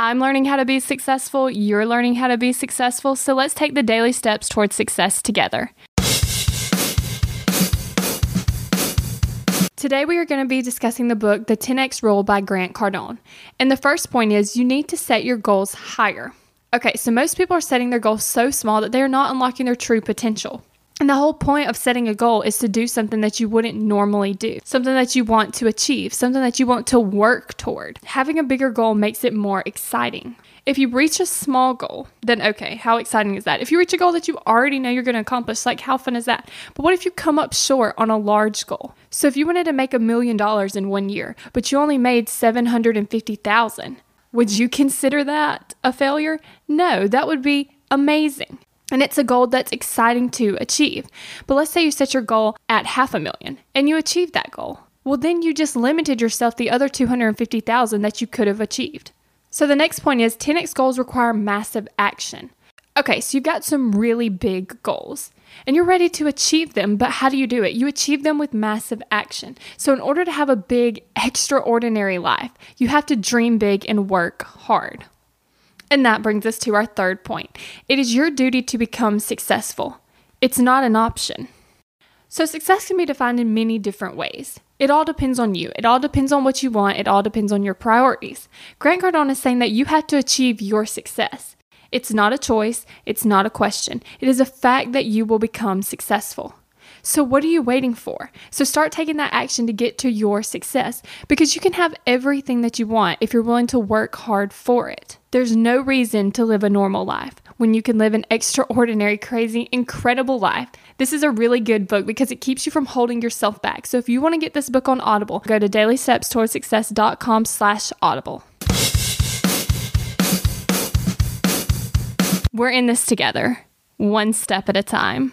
I'm learning how to be successful, you're learning how to be successful, so let's take the daily steps towards success together. Today, we are going to be discussing the book The 10X Rule by Grant Cardone. And the first point is you need to set your goals higher. Okay, so most people are setting their goals so small that they are not unlocking their true potential. And the whole point of setting a goal is to do something that you wouldn't normally do, something that you want to achieve, something that you want to work toward. Having a bigger goal makes it more exciting. If you reach a small goal, then okay, how exciting is that? If you reach a goal that you already know you're going to accomplish, like how fun is that? But what if you come up short on a large goal? So if you wanted to make a million dollars in one year, but you only made 750,000, would you consider that a failure? No, that would be amazing. And it's a goal that's exciting to achieve. But let's say you set your goal at half a million and you achieve that goal. Well, then you just limited yourself the other 250,000 that you could have achieved. So the next point is 10x goals require massive action. Okay, so you've got some really big goals and you're ready to achieve them, but how do you do it? You achieve them with massive action. So, in order to have a big, extraordinary life, you have to dream big and work hard. And that brings us to our third point it is your duty to become successful, it's not an option. So, success can be defined in many different ways. It all depends on you. It all depends on what you want. It all depends on your priorities. Grant Cardone is saying that you have to achieve your success. It's not a choice, it's not a question. It is a fact that you will become successful. So, what are you waiting for? So, start taking that action to get to your success because you can have everything that you want if you're willing to work hard for it. There's no reason to live a normal life when you can live an extraordinary, crazy, incredible life. This is a really good book because it keeps you from holding yourself back. So if you want to get this book on Audible, go to dailystepstowardssuccess.com slash audible. We're in this together, one step at a time.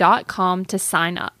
to sign up.